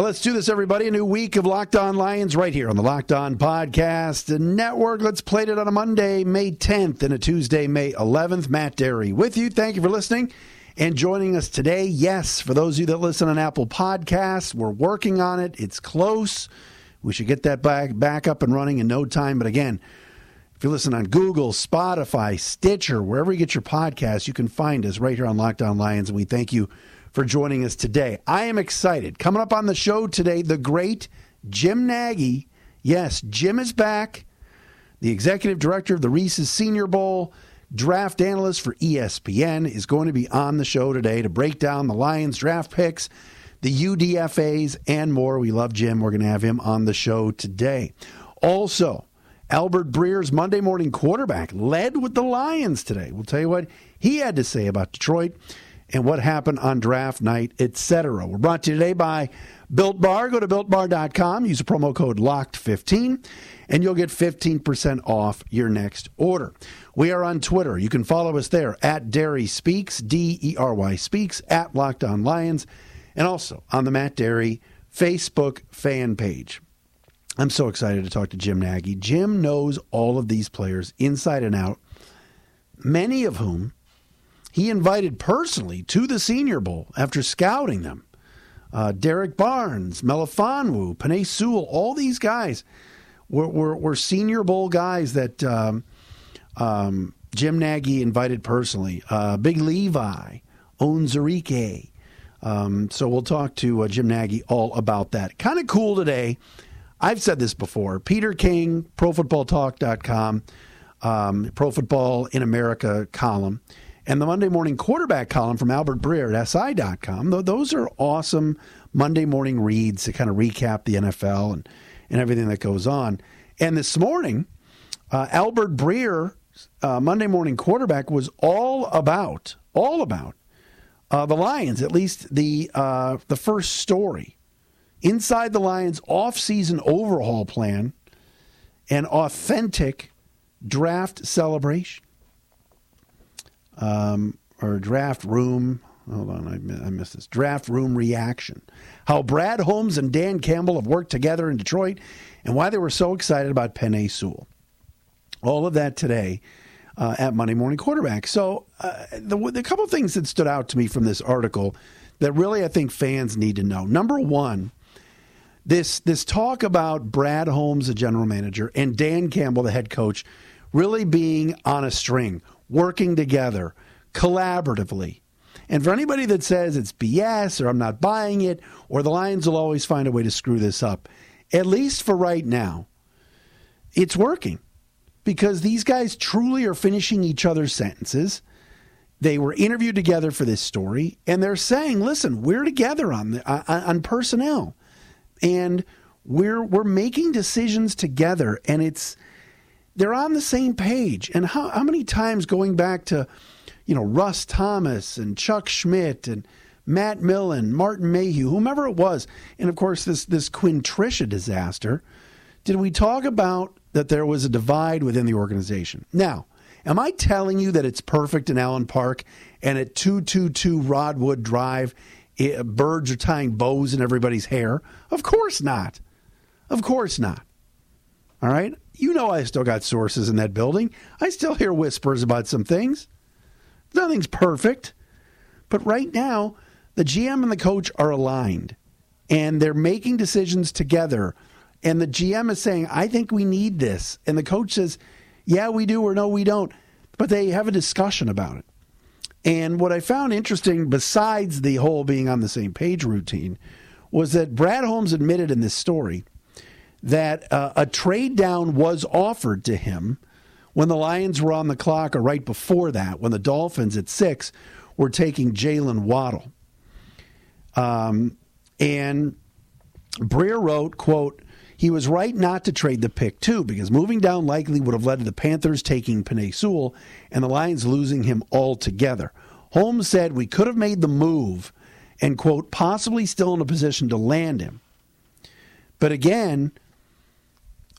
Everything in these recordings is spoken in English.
Well, let's do this, everybody. A new week of Locked On Lions right here on the Locked On Podcast Network. Let's play it on a Monday, May 10th, and a Tuesday, May 11th. Matt Dery with you. Thank you for listening and joining us today. Yes, for those of you that listen on Apple Podcasts, we're working on it. It's close. We should get that back, back up and running in no time. But again, if you listen on Google, Spotify, Stitcher, wherever you get your podcasts, you can find us right here on Locked On Lions. And we thank you for joining us today. I am excited. Coming up on the show today, the great Jim Nagy. Yes, Jim is back, the executive director of the Reese's Senior Bowl, draft analyst for ESPN, is going to be on the show today to break down the Lions draft picks, the UDFAs, and more. We love Jim. We're going to have him on the show today. Also, Albert Breer's Monday morning quarterback led with the Lions today. We'll tell you what he had to say about Detroit and what happened on draft night, etc. We're brought to you today by Built Bar. Go to builtbar.com, use the promo code LOCKED15, and you'll get 15% off your next order. We are on Twitter. You can follow us there at Dery Speaks, D E R Y Speaks, at Locked On Lions, and also on the Matt Dery Facebook fan page. I'm so excited to talk to Jim Nagy. Jim knows all of these players inside and out, many of whom he invited personally to the Senior Bowl after scouting them. Uh, Derrick Barnes, Melifonwu, Penei Sewell, all these guys were, were, were Senior Bowl guys that um, um, Jim Nagy invited personally. Uh, Big Levi, Onwuzurike. Um, so we'll talk to uh, Jim Nagy all about that. Kind of cool today. I've said this before. Peter King, ProFootballTalk.com, um, Pro Football in America column and the Monday morning quarterback column from Albert Breer at SI.com. Those are awesome Monday morning reads to kind of recap the NFL and, and everything that goes on. And this morning, uh, Albert Breer, uh, Monday morning quarterback, was all about, all about uh, the Lions, at least the, uh, the first story. Inside the Lions off-season overhaul plan an authentic draft celebration um, or draft room. Hold on, I, missed this. Draft room reaction. How Brad Holmes and Dan Campbell have worked together in Detroit and why they were so excited about Penei Sewell. All of that today uh, at Monday Morning Quarterback. So, uh, the, the couple things that stood out to me from this article that really I think fans need to know. Number one, this this talk about Brad Holmes, the general manager, and Dan Campbell, the head coach, really being on a string working together collaboratively. And for anybody that says it's BS or I'm not buying it or the Lions will always find a way to screw this up, at least for right now, it's working because these guys truly are finishing each other's sentences. They were interviewed together for this story, and they're saying, "Listen, we're together on the, on, on personnel, and we're we're making decisions together, and it's they're on the same page. And how, how many times going back to, you know, Russ Thomas and Chuck Schmidt and Matt Millen, Martin Mayhew, whomever it was, and of course this this Quinn disaster, did we talk about that there was a divide within the organization? Now, am I telling you that it's perfect in Allen Park and at 222 Rodwood Drive, birds are tying bows in everybody's hair? Of course not. Of course not. All right? You know I still got sources in that building. I still hear whispers about some things. Nothing's perfect. But right now, the GM and the coach are aligned and they're making decisions together. And the GM is saying, I think we need this. And the coach says, Yeah, we do, or no, we don't. But they have a discussion about it. And what I found interesting, besides the whole being on the same page routine, was that Brad Holmes admitted in this story that uh, a trade down was offered to him when the Lions were on the clock, or right before that, when the Dolphins at six were taking Jalen Waddle. Um, and Breer wrote, quote, He was right not to trade the pick, too, because moving down likely would have led to the Panthers taking Penei Sewell and the Lions losing him altogether. Holmes said we could have made the move and, quote, possibly still in a position to land him. But again,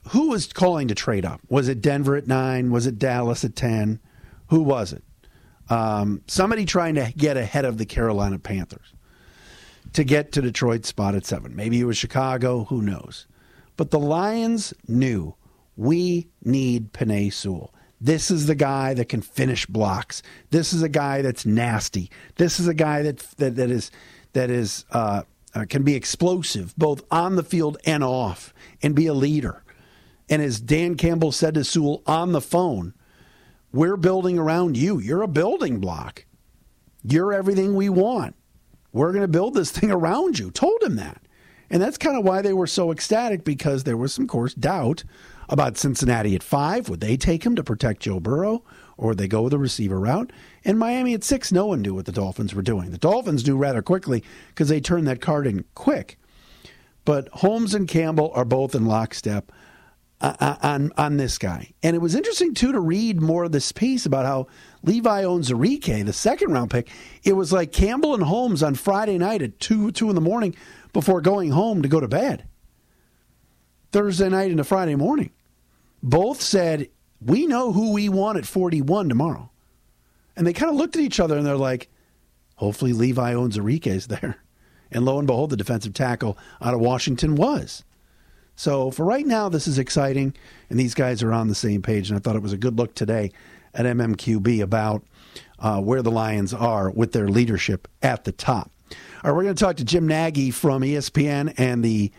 who was calling to trade up? Was it Denver at nine? Was it Dallas at 10? Who was it? Um, somebody trying to get ahead of the Carolina Panthers to get to Detroit's spot at seven. Maybe it was Chicago. Who knows? But the Lions knew we need Penei Sewell. This is the guy that can finish blocks. This is a guy that's nasty. This is a guy that that, that is that is uh, uh, can be explosive both on the field and off, and be a leader. And as Dan Campbell said to Sewell on the phone, we're building around you. You're a building block. You're everything we want. We're going to build this thing around you. Told him that. And that's kind of why they were so ecstatic because there was some, of course, doubt about Cincinnati at five. Would they take him to protect Joe Burrow or would they go the receiver route? And Miami at six, no one knew what the Dolphins were doing. The Dolphins knew rather quickly because they turned that card in quick. But Holmes and Campbell are both in lockstep uh, uh, on on this guy. And it was interesting too to read more of this piece about how Levi owns Onwuzurike, the second round pick, it was like Campbell and Holmes on Friday night at two two in the morning before going home to go to bed. Thursday night into Friday morning. Both said, We know who we want at 41 tomorrow. And they kind of looked at each other and they're like, Hopefully Levi owns is there. And lo and behold, the defensive tackle out of Washington was. So for right now, this is exciting, and these guys are on the same page. And I thought it was a good look today at MMQB about uh, where the Lions are with their leadership at the top. All right, we're going to talk to Jim Nagy from ESPN and the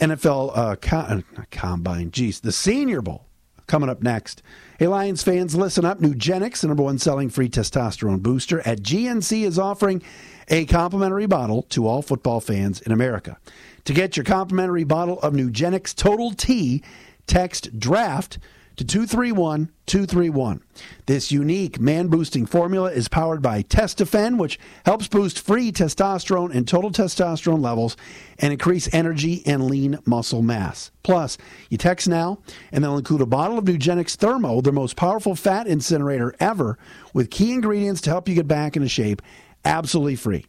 NFL uh, uh, Combine. Geez, the Senior Bowl coming up next. Hey, Lions fans, listen up. Nugenix, the number one selling free testosterone booster at GNC, is offering a complimentary bottle to all football fans in America. To get your complimentary bottle of Nugenix Total T, text DRAFT to 231 231. This unique man boosting formula is powered by Testofen, which helps boost free testosterone and total testosterone levels and increase energy and lean muscle mass. Plus, you text now, and they'll include a bottle of Nugenix Thermo, their most powerful fat incinerator ever, with key ingredients to help you get back into shape, absolutely free.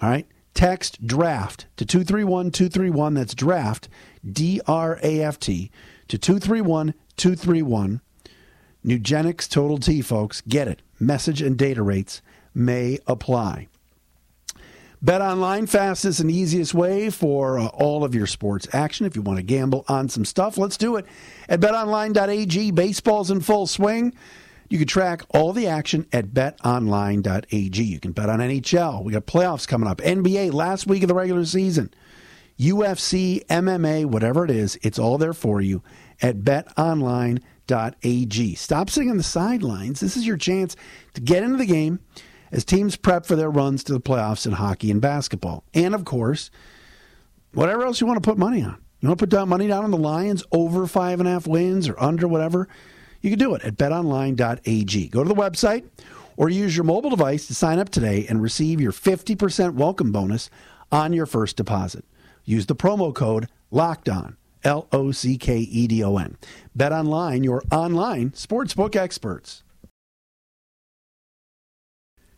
All right? Text draft to 231 231. That's draft, D R A F T, to 231 231. Nugenix Total T, folks. Get it. Message and data rates may apply. Bet online, fastest and easiest way for uh, all of your sports action. If you want to gamble on some stuff, let's do it at betonline.ag. Baseball's in full swing. You can track all the action at betonline.ag. You can bet on NHL. We got playoffs coming up. NBA, last week of the regular season. UFC, MMA, whatever it is, it's all there for you at betonline.ag. Stop sitting on the sidelines. This is your chance to get into the game as teams prep for their runs to the playoffs in hockey and basketball. And of course, whatever else you want to put money on. You want to put down money down on the Lions over five and a half wins or under whatever? You can do it at betonline.ag. Go to the website or use your mobile device to sign up today and receive your 50% welcome bonus on your first deposit. Use the promo code LOCKED ON, L O C K E D O N. Bet online, your online sportsbook experts.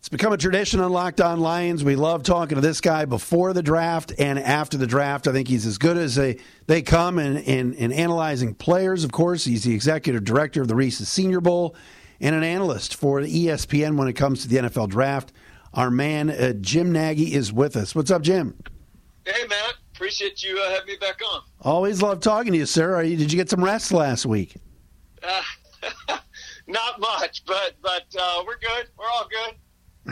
It's become a tradition on Locked On Lions. We love talking to this guy before the draft and after the draft. I think he's as good as they, they come in, in, in analyzing players. Of course, he's the executive director of the Reese's Senior Bowl and an analyst for ESPN when it comes to the NFL draft. Our man, uh, Jim Nagy, is with us. What's up, Jim? Hey, Matt. Appreciate you uh, having me back on. Always love talking to you, sir. You, did you get some rest last week? Uh, not much, but but uh, we're good. We're all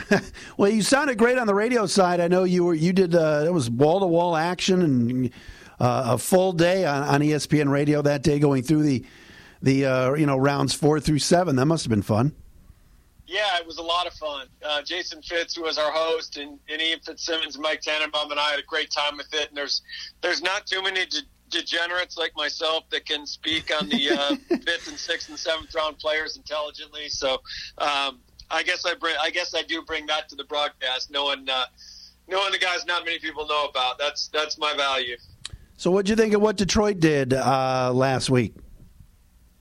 good. well, you sounded great on the radio side. I know you were. You did. Uh, it was wall to wall action and uh, a full day on, on, ESPN radio that day, going through the the uh, you know rounds four through seven. That must have been fun. Yeah, it was a lot of fun. Uh, Jason Fitz who was our host, and, and Ian Fitzsimmons, Mike Tannenbaum, and I had a great time with it. And there's there's not too many de- degenerates like myself that can speak on the uh, fifth and sixth and seventh round players intelligently. So um, I guess I bring. I guess I do bring that to the broadcast, knowing uh, knowing the guys not many people know about. That's that's my value. So, what'd you think of what Detroit did uh, last week?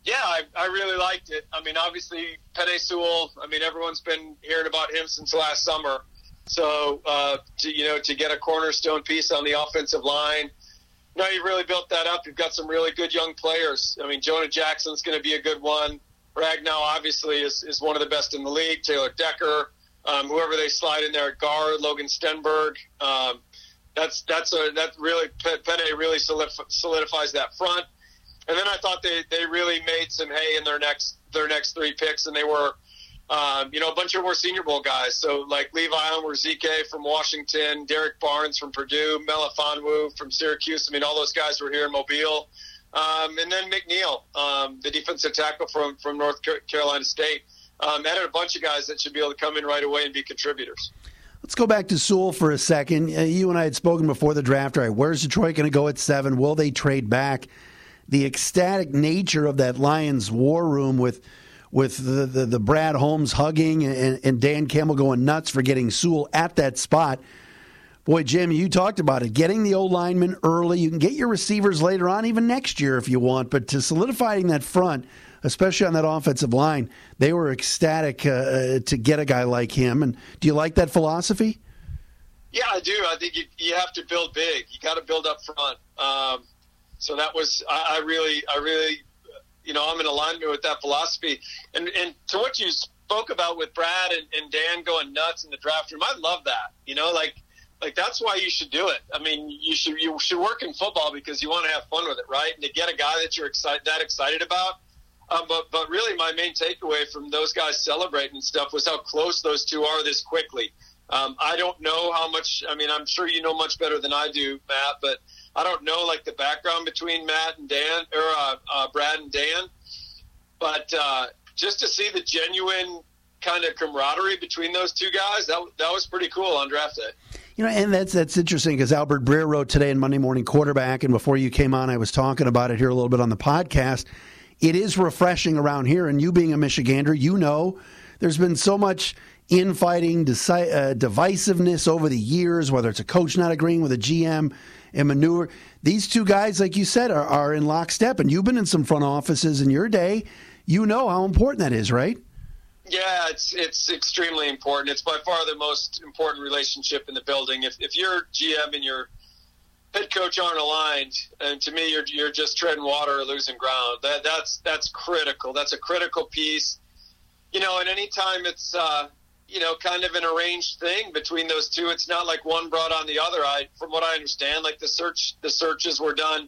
Yeah, I, I really liked it. I mean, obviously, Penei Sewell. I mean, everyone's been hearing about him since last summer. So, uh, to you know, to get a cornerstone piece on the offensive line, no, you've really built that up. You've got some really good young players. I mean, Jonah Jackson's going to be a good one. Ragnow obviously is, is one of the best in the league. Taylor Decker, um, whoever they slide in there at guard, Logan Stenberg. Um, that's that's a that really Penei really solidifies that front. And then I thought they, they really made some hay in their next their next three picks, and they were, um, you know, a bunch of more Senior Bowl guys. So like Levi Onwuzurike from Washington, Derrick Barnes from Purdue, Melifonwu from Syracuse. I mean, all those guys were here in Mobile. Um, and then McNeill, um, the defensive tackle from, from North Carolina State, um, added a bunch of guys that should be able to come in right away and be contributors. Let's go back to Sewell for a second. Uh, you and I had spoken before the draft. right? where's Detroit going to go at seven? Will they trade back? The ecstatic nature of that Lions war room with with the, the, the Brad Holmes hugging and, and Dan Campbell going nuts for getting Sewell at that spot Boy, Jim, you talked about it. Getting the old lineman early. You can get your receivers later on, even next year if you want. But to solidifying that front, especially on that offensive line, they were ecstatic uh, uh to get a guy like him. And do you like that philosophy? Yeah, I do. I think you, you have to build big. You got to build up front. Um, so that was I, I really, I really, you know, I'm in alignment with that philosophy. And and to what you spoke about with Brad and, and Dan going nuts in the draft room, I love that. You know, like like that's why you should do it. I mean, you should you should work in football because you want to have fun with it, right? And to get a guy that you're excited that excited about. Um, but but really, my main takeaway from those guys celebrating stuff was how close those two are this quickly. Um, I don't know how much. I mean, I'm sure you know much better than I do, Matt. But I don't know like the background between Matt and Dan or uh, uh, Brad and Dan. But uh, just to see the genuine kind of camaraderie between those two guys, that that was pretty cool on draft day. You know, and that's that's interesting because Albert Breer wrote today in Monday Morning Quarterback, and before you came on, I was talking about it here a little bit on the podcast. It is refreshing around here, and you being a Michigander, you know, there's been so much infighting, deci- uh, divisiveness over the years, whether it's a coach not agreeing with a GM and manure. These two guys, like you said, are, are in lockstep, and you've been in some front offices in your day. You know how important that is, right? Yeah, it's it's extremely important. It's by far the most important relationship in the building. If if your GM and your head coach aren't aligned, and to me, you're you're just treading water or losing ground. That that's that's critical. That's a critical piece. You know, and anytime it's uh, you know kind of an arranged thing between those two, it's not like one brought on the other. I, from what I understand, like the search the searches were done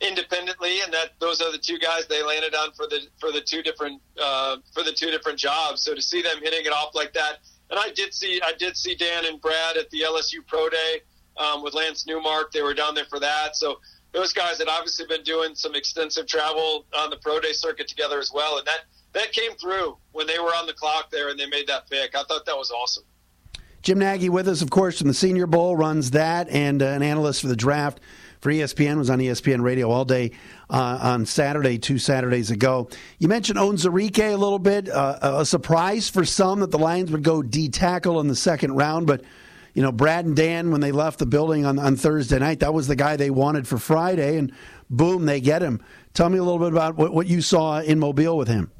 independently, and that those are the two guys they landed on for the for the two different uh, for the two different jobs. So to see them hitting it off like that, and I did see I did see Dan and Brad at the LSU Pro Day um, with Lance Newmark. They were down there for that. So those guys had obviously been doing some extensive travel on the Pro Day circuit together as well, and that that came through when they were on the clock there and they made that pick. I thought that was awesome. Jim Nagy with us, of course, from the Senior Bowl, runs that, and uh, an analyst for the draft for ESPN, was on ESPN radio all day uh, on Saturday, two Saturdays ago. You mentioned Onwuzurike a little bit. Uh, a surprise for some that the Lions would go D tackle in the second round, but you know, Brad and Dan, when they left the building on, on Thursday night, that was the guy they wanted for Friday, and boom, they get him. Tell me a little bit about what, what you saw in Mobile with him.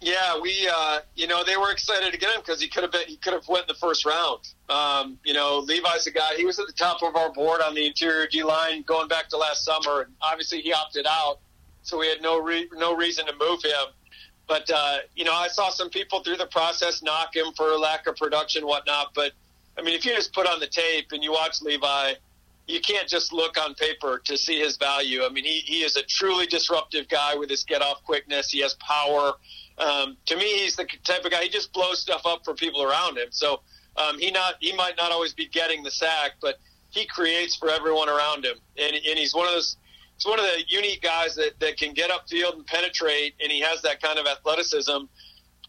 Yeah, we uh, you know they were excited to get him because he could have been he could have went in the first round. Um, you know, Levi's a guy. He was at the top of our board on the interior D line going back to last summer, and obviously he opted out, so we had no re- no reason to move him. But uh, you know, I saw some people through the process knock him for lack of production, whatnot. But I mean, if you just put on the tape and you watch Levi, you can't just look on paper to see his value. I mean, he, he is a truly disruptive guy with his get off quickness. He has power. Um, to me, he's the type of guy he just blows stuff up for people around him. So um, he not he might not always be getting the sack, but he creates for everyone around him, and, and he's one of those. He's one of the unique guys that, that can get upfield and penetrate, and he has that kind of athleticism.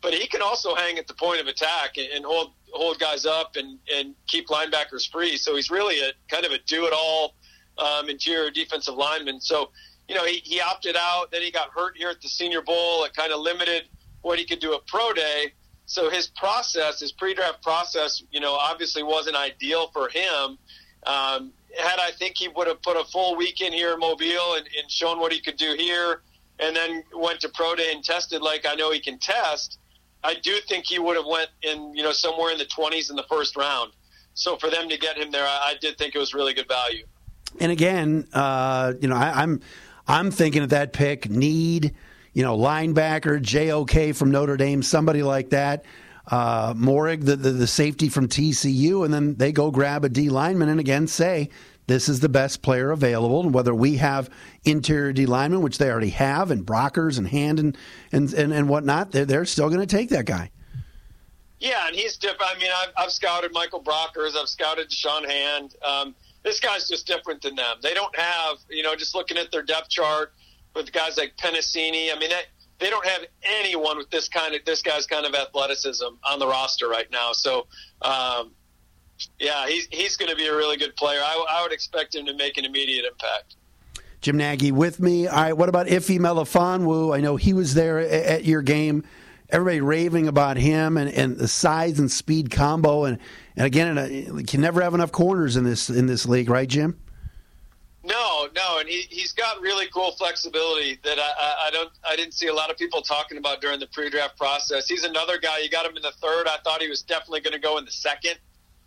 But he can also hang at the point of attack and, and hold hold guys up and, and keep linebackers free. So he's really a kind of a do it all um, interior defensive lineman. So you know he, he opted out, then he got hurt here at the Senior Bowl. It kind of limited what he could do at pro day. So his process, his pre-draft process, you know, obviously wasn't ideal for him. Um, had I think he would have put a full week in here in Mobile and, and shown what he could do here, and then went to pro day and tested like I know he can test. I do think he would have went in you know somewhere in the 20s in the first round. So for them to get him there, I, I did think it was really good value. And again, uh, you know, I, I'm I'm thinking of that pick need, you know, linebacker, JOK from Notre Dame, somebody like that. Uh, Moehrig, the, the, the safety from TCU, and then they go grab a D lineman and again say this is the best player available. And whether we have interior D linemen, which they already have, and Brockers and Hand and and, and, and whatnot, they're, they're still going to take that guy. Yeah, and he's different. I mean, I've, I've scouted Michael Brockers, I've scouted Da'Shawn Hand. Um, this guy's just different than them. They don't have, you know, just looking at their depth chart with guys like Penisini. I mean, they, they don't have anyone with this kind of this guy's kind of athleticism on the roster right now. So, um, yeah, he's he's going to be a really good player. I, I would expect him to make an immediate impact. Jim Nagy with me. All right, what about Ife Melifonwu? I know he was there at your game. Everybody raving about him and, and the size and speed combo. And and again, you can never have enough corners in this in this league, right, Jim? No, no, and he he's got really cool flexibility that I, I, don't I didn't see a lot of people talking about during the pre-draft process. He's another guy. You got him in the third. I thought he was definitely going to go in the second.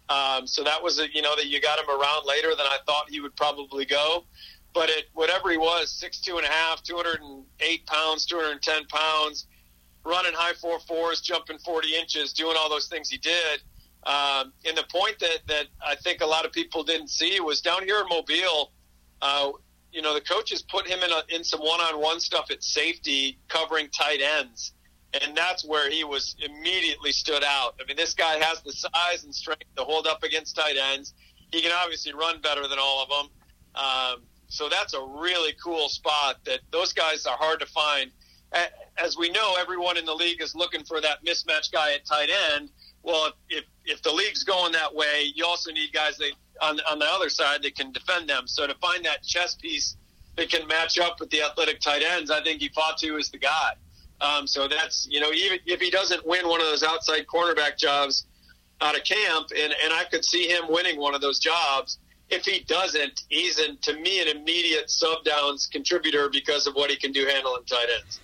Um, so that was a, you know that you got him around later than I thought he would probably go. But at whatever he was, six two and a half, two hundred and eight pounds, two hundred and ten pounds, running high four fours, jumping forty inches, doing all those things he did um, and the point that, that I think a lot of people didn't see was down here in Mobile, uh, you know, the coaches put him in, a, in some one-on-one stuff at safety, covering tight ends, and that's where he was immediately stood out. I mean, this guy has the size and strength to hold up against tight ends. He can obviously run better than all of them. Um, so that's a really cool spot that those guys are hard to find. As we know, everyone in the league is looking for that mismatch guy at tight end well, if if the league's going that way, you also need guys that on on the other side that can defend them. So to find that chess piece that can match up with the athletic tight ends, I think Ifeatu is the guy. Um, so that's you know even if he doesn't win one of those outside cornerback jobs out of camp, and and I could see him winning one of those jobs. If he doesn't, he's in, to me an immediate sub downs contributor because of what he can do handling tight ends.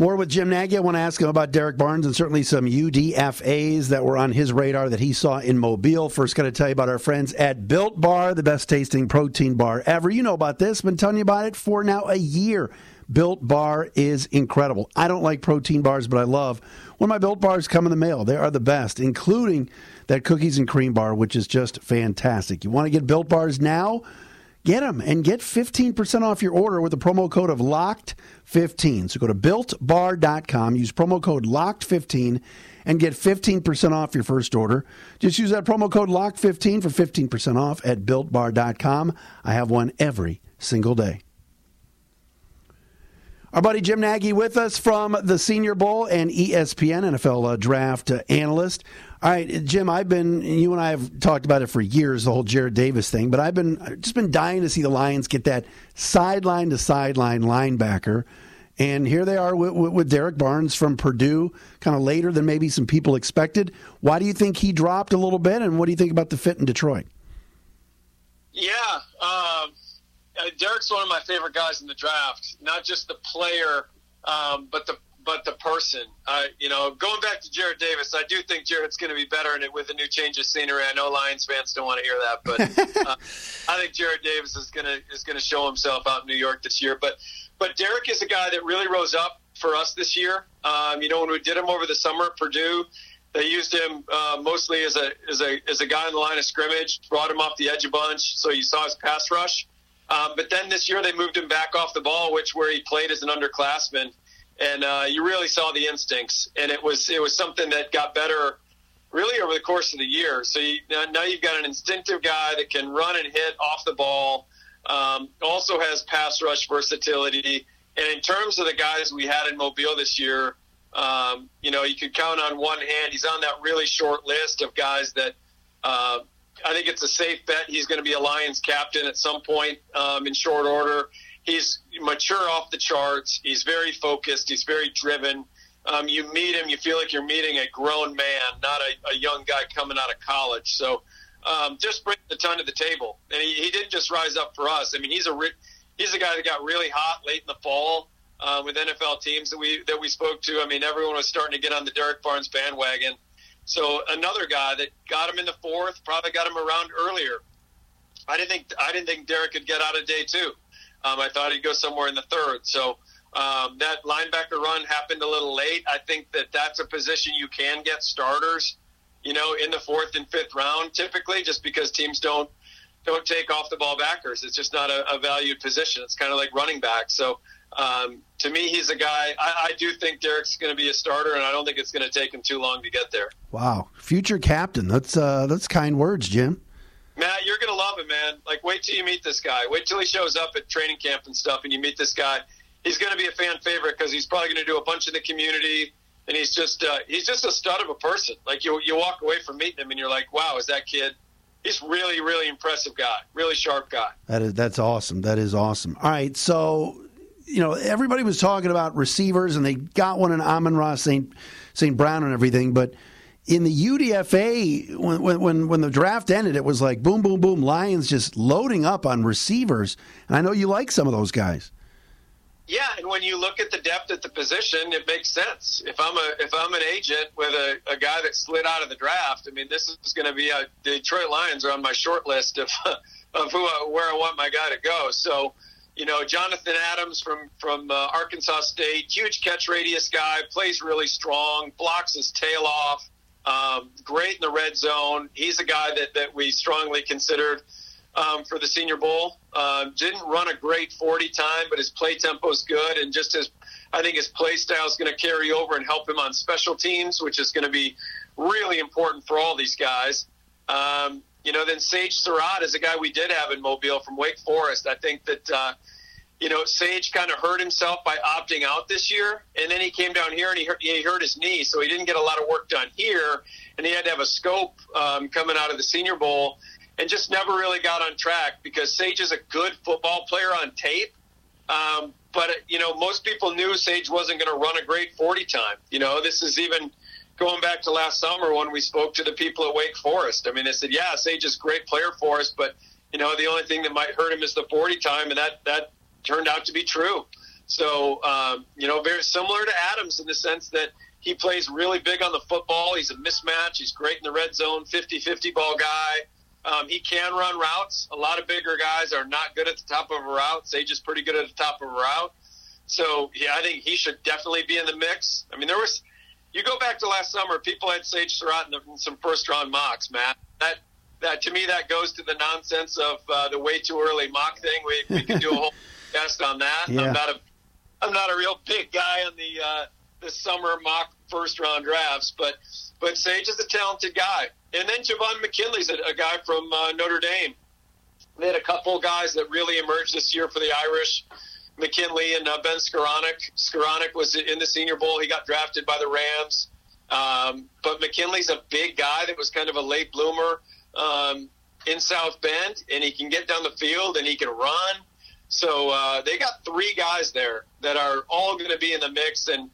More with Jim Nagy. I want to ask him about Derrick Barnes and certainly some UDFAs that were on his radar that he saw in Mobile. First, got to tell you about our friends at Built Bar, the best tasting protein bar ever. You know about this. Been telling you about it for now a year. Built Bar is incredible. I don't like protein bars, but I love when my Built Bars come in the mail. They are the best, including that cookies and cream bar, which is just fantastic. You want to get Built Bars now? Get them and get 15% off your order with the promo code of LOCKED15. So go to builtbar.com, use promo code LOCKED15 and get 15% off your first order. Just use that promo code LOCKED15 for 15% off at builtbar.com. I have one every single day. Our buddy Jim Nagy with us from the Senior Bowl and ESPN NFL uh, draft uh, analyst. All right, Jim, I've been you and I have talked about it for years, the whole Jarrad Davis thing, but I've been just been dying to see the Lions get that sideline to sideline linebacker. And here they are with, with Derrick Barnes from Purdue, kind of later than maybe some people expected. Why do you think he dropped a little bit, and what do you think about the fit in Detroit? Yeah, um, uh, Derrick's one of my favorite guys in the draft. Not just the player, um, but the but the person. Uh, you know, going back to Jarrad Davis, I do think Jarrad's going to be better in it with a new change of scenery. I know Lions fans don't want to hear that, but uh, I think Jarrad Davis is going to is going to show himself out in New York this year. But but Derrick is a guy that really rose up for us this year. Um, you know, when we did him over the summer at Purdue, they used him uh, mostly as a as a as a guy in the line of scrimmage, brought him off the edge a bunch, so you saw his pass rush. Um, but then this year they moved him back off the ball, which where he played as an underclassman and uh, you really saw the instincts. And it was it was something that got better really over the course of the year. So you, now, you've got an instinctive guy that can run and hit off the ball. Um, also has pass rush versatility. And in terms of the guys we had in Mobile this year, um, you know, you could count on one hand. He's on that really short list of guys that uh, I think it's a safe bet. He's going to be a Lions captain at some point um, in short order he's mature off the charts. He's very focused. He's very driven. Um, you meet him, you feel like you're meeting a grown man, not a, a young guy coming out of college. So um, just brings a ton to the table. And he, he didn't just rise up for us. I mean, he's a re- he's a guy that got really hot late in the fall uh, with NFL teams that we that we spoke to. I mean, everyone was starting to get on the Derrick Barnes bandwagon. So another guy that got him in the fourth, probably got him around earlier. I didn't think I didn't think Derrick could get out of day two. Um, I thought he'd go somewhere in the third. So um, that linebacker run happened a little late. I think that that's a position you can get starters, you know, in the fourth and fifth round typically, just because teams don't don't take off the ball backers. It's just not a, a valued position. It's kind of like running back. So um, to me, he's a guy. I, I do think Derrick's going to be a starter, and I don't think it's going to take him too long to get there. Wow, future captain. That's uh, that's kind words, Jim. Matt, you're to love him, man. Like, wait till you meet this guy. Wait till he shows up at training camp and stuff, and you meet this guy. He's to be a fan favorite because he's probably to do a bunch in the community, and he's just uh, he's just a stud of a person. Like you, you walk away from meeting him, and you're like, wow, is that kid? He's really, really impressive guy, really sharp guy. That is that's awesome. That is awesome. All right, so you know everybody was talking about receivers, and they got one in Amon-Ra St. St. Brown and everything, but in the UDFA, when, when when the draft ended, it was like boom, boom, boom. Lions just loading up on receivers, and I know you like some of those guys. Yeah, and when you look at the depth at the position, it makes sense. If I'm a if I'm an agent with a, a guy that slid out of the draft, I mean, this is going to be a Detroit Lions are on my short list of of who where I want my guy to go. So, you know, Jonathan Adams from from uh, Arkansas State, huge catch radius guy, plays really strong, blocks his tail off um, great in the red zone. He's a guy that, that we strongly considered um, for the Senior Bowl. Um, didn't run a great 40 time, but his play tempo is good, and just his, I think his play style is going to carry over and help him on special teams, which is going to be really important for all these guys. Um, you know, then Sage Surratt is a guy we did have in Mobile from Wake Forest. I think that. Uh, you know, Sage kind of hurt himself by opting out this year, and then he came down here and he hurt, he hurt his knee, so he didn't get a lot of work done here, and he had to have a scope um, coming out of the Senior Bowl, and just never really got on track because Sage is a good football player on tape, um, but you know, most people knew Sage wasn't going to run a great forty time. You know, this is even going back to last summer when we spoke to the people at Wake Forest. I mean, they said, yeah, Sage is a great player for us, but you know, the only thing that might hurt him is the 40 time, and that that turned out to be true. So, um, you know, very similar to Adams in the sense that he plays really big on the football. He's a mismatch. He's great in the red zone, 50 50 ball guy. Um, he can run routes. A lot of bigger guys are not good at the top of a route. Sage is pretty good at the top of a route. So, yeah, I think he should definitely be in the mix. I mean, there was, you go back to last summer, people had Sage Surratt in, in some first round mocks, Matt. That, that to me, that goes to the nonsense of uh, the way too early mock thing. We, we could do a whole guest on that. Yeah. I'm not a I'm not a real big guy on the uh, the summer mock first round drafts, but but Sage is a talented guy. And then Javon McKinley's a, a guy from uh, Notre Dame. They had a couple guys that really emerged this year for the Irish. McKinley and uh, Ben Skowronek. Skowronek was in the Senior Bowl. He got drafted by the Rams. Um, but McKinley's a big guy that was kind of a late bloomer um, in South Bend, and he can get down the field and he can run. So uh, they got three guys there that are all going to be in the mix, and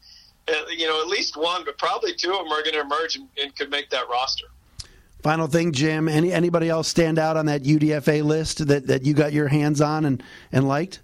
uh, you know at least one, but probably two of them are going to emerge and, and, could make that roster. Final thing, Jim. Any anybody else stand out on that UDFA list that, that you got your hands on and, and liked?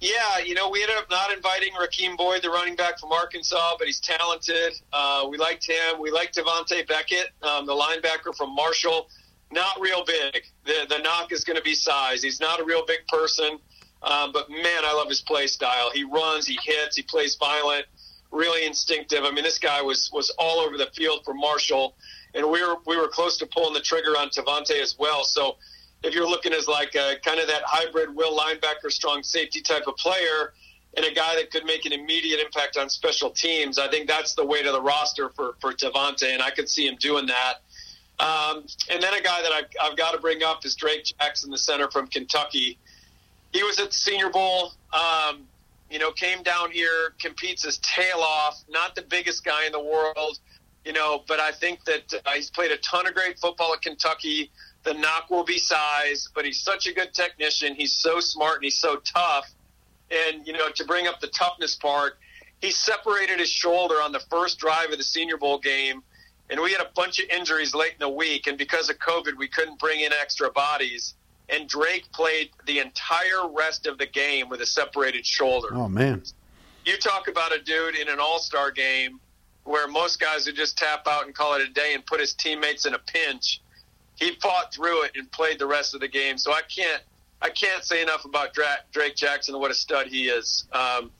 Yeah, you know, we ended up not inviting Rakeem Boyd, the running back from Arkansas, but he's talented. Uh, we liked him. We liked Tavante Beckett, um, the linebacker from Marshall. Not real big. The, the knock is going to be size. He's not a real big person. Um, but man, I love his play style. He runs, he hits, he plays violent, really instinctive. I mean, this guy was was all over the field for Marshall, and we were we were close to pulling the trigger on Tavante as well. So if you're looking as like a, kind of that hybrid will linebacker, strong safety type of player, and a guy that could make an immediate impact on special teams, I think that's the weight of the roster for for Tavante, and I could see him doing that. Um, and then a guy that I've, I've got to bring up is Drake Jackson, the center from Kentucky he was at the Senior Bowl. Um, you know, came down here, competes his tail off. Not the biggest guy in the world, you know, but I think that uh, he's played a ton of great football at Kentucky. The knock will be size, but he's such a good technician. He's so smart and he's so tough. And you know, to bring up the toughness part, he separated his shoulder on the first drive of the Senior Bowl game and we had a bunch of injuries late in the week, and because of COVID, we couldn't bring in extra bodies. And Drake played the entire rest of the game with a separated shoulder. Oh man! You talk about a dude in an All Star game where most guys would just tap out and call it a day and put his teammates in a pinch. He fought through it and played the rest of the game. So I can't I can't say enough about Drake Jackson and what a stud he is. Um,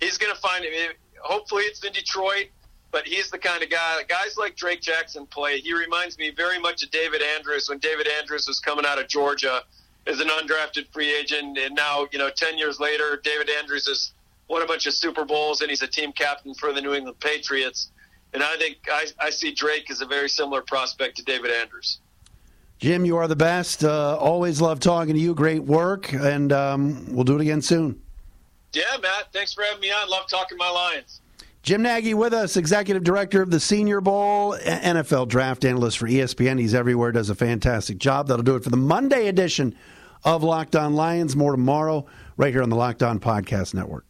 he's going to find it. Hopefully, it's in Detroit, but he's the kind of guy. Guys like Drake Jackson play. He reminds me very much of David Andrews when David Andrews was coming out of Georgia as an undrafted free agent, and now you know, ten years later, David Andrews has won a bunch of Super Bowls, and he's a team captain for the New England Patriots. And I think I, I see Drake as a very similar prospect to David Andrews. Jim, you are the best. Uh, always love talking to you. Great work, and um, we'll do it again soon. Yeah, Matt. Thanks for having me on. Love talking to my Lions. Jim Nagy with us, Executive Director of the Senior Bowl, NFL Draft Analyst for ESPN. He's everywhere, does a fantastic job. That'll do it for the Monday edition of Locked On Lions. More tomorrow, right here on the Locked On Podcast Network.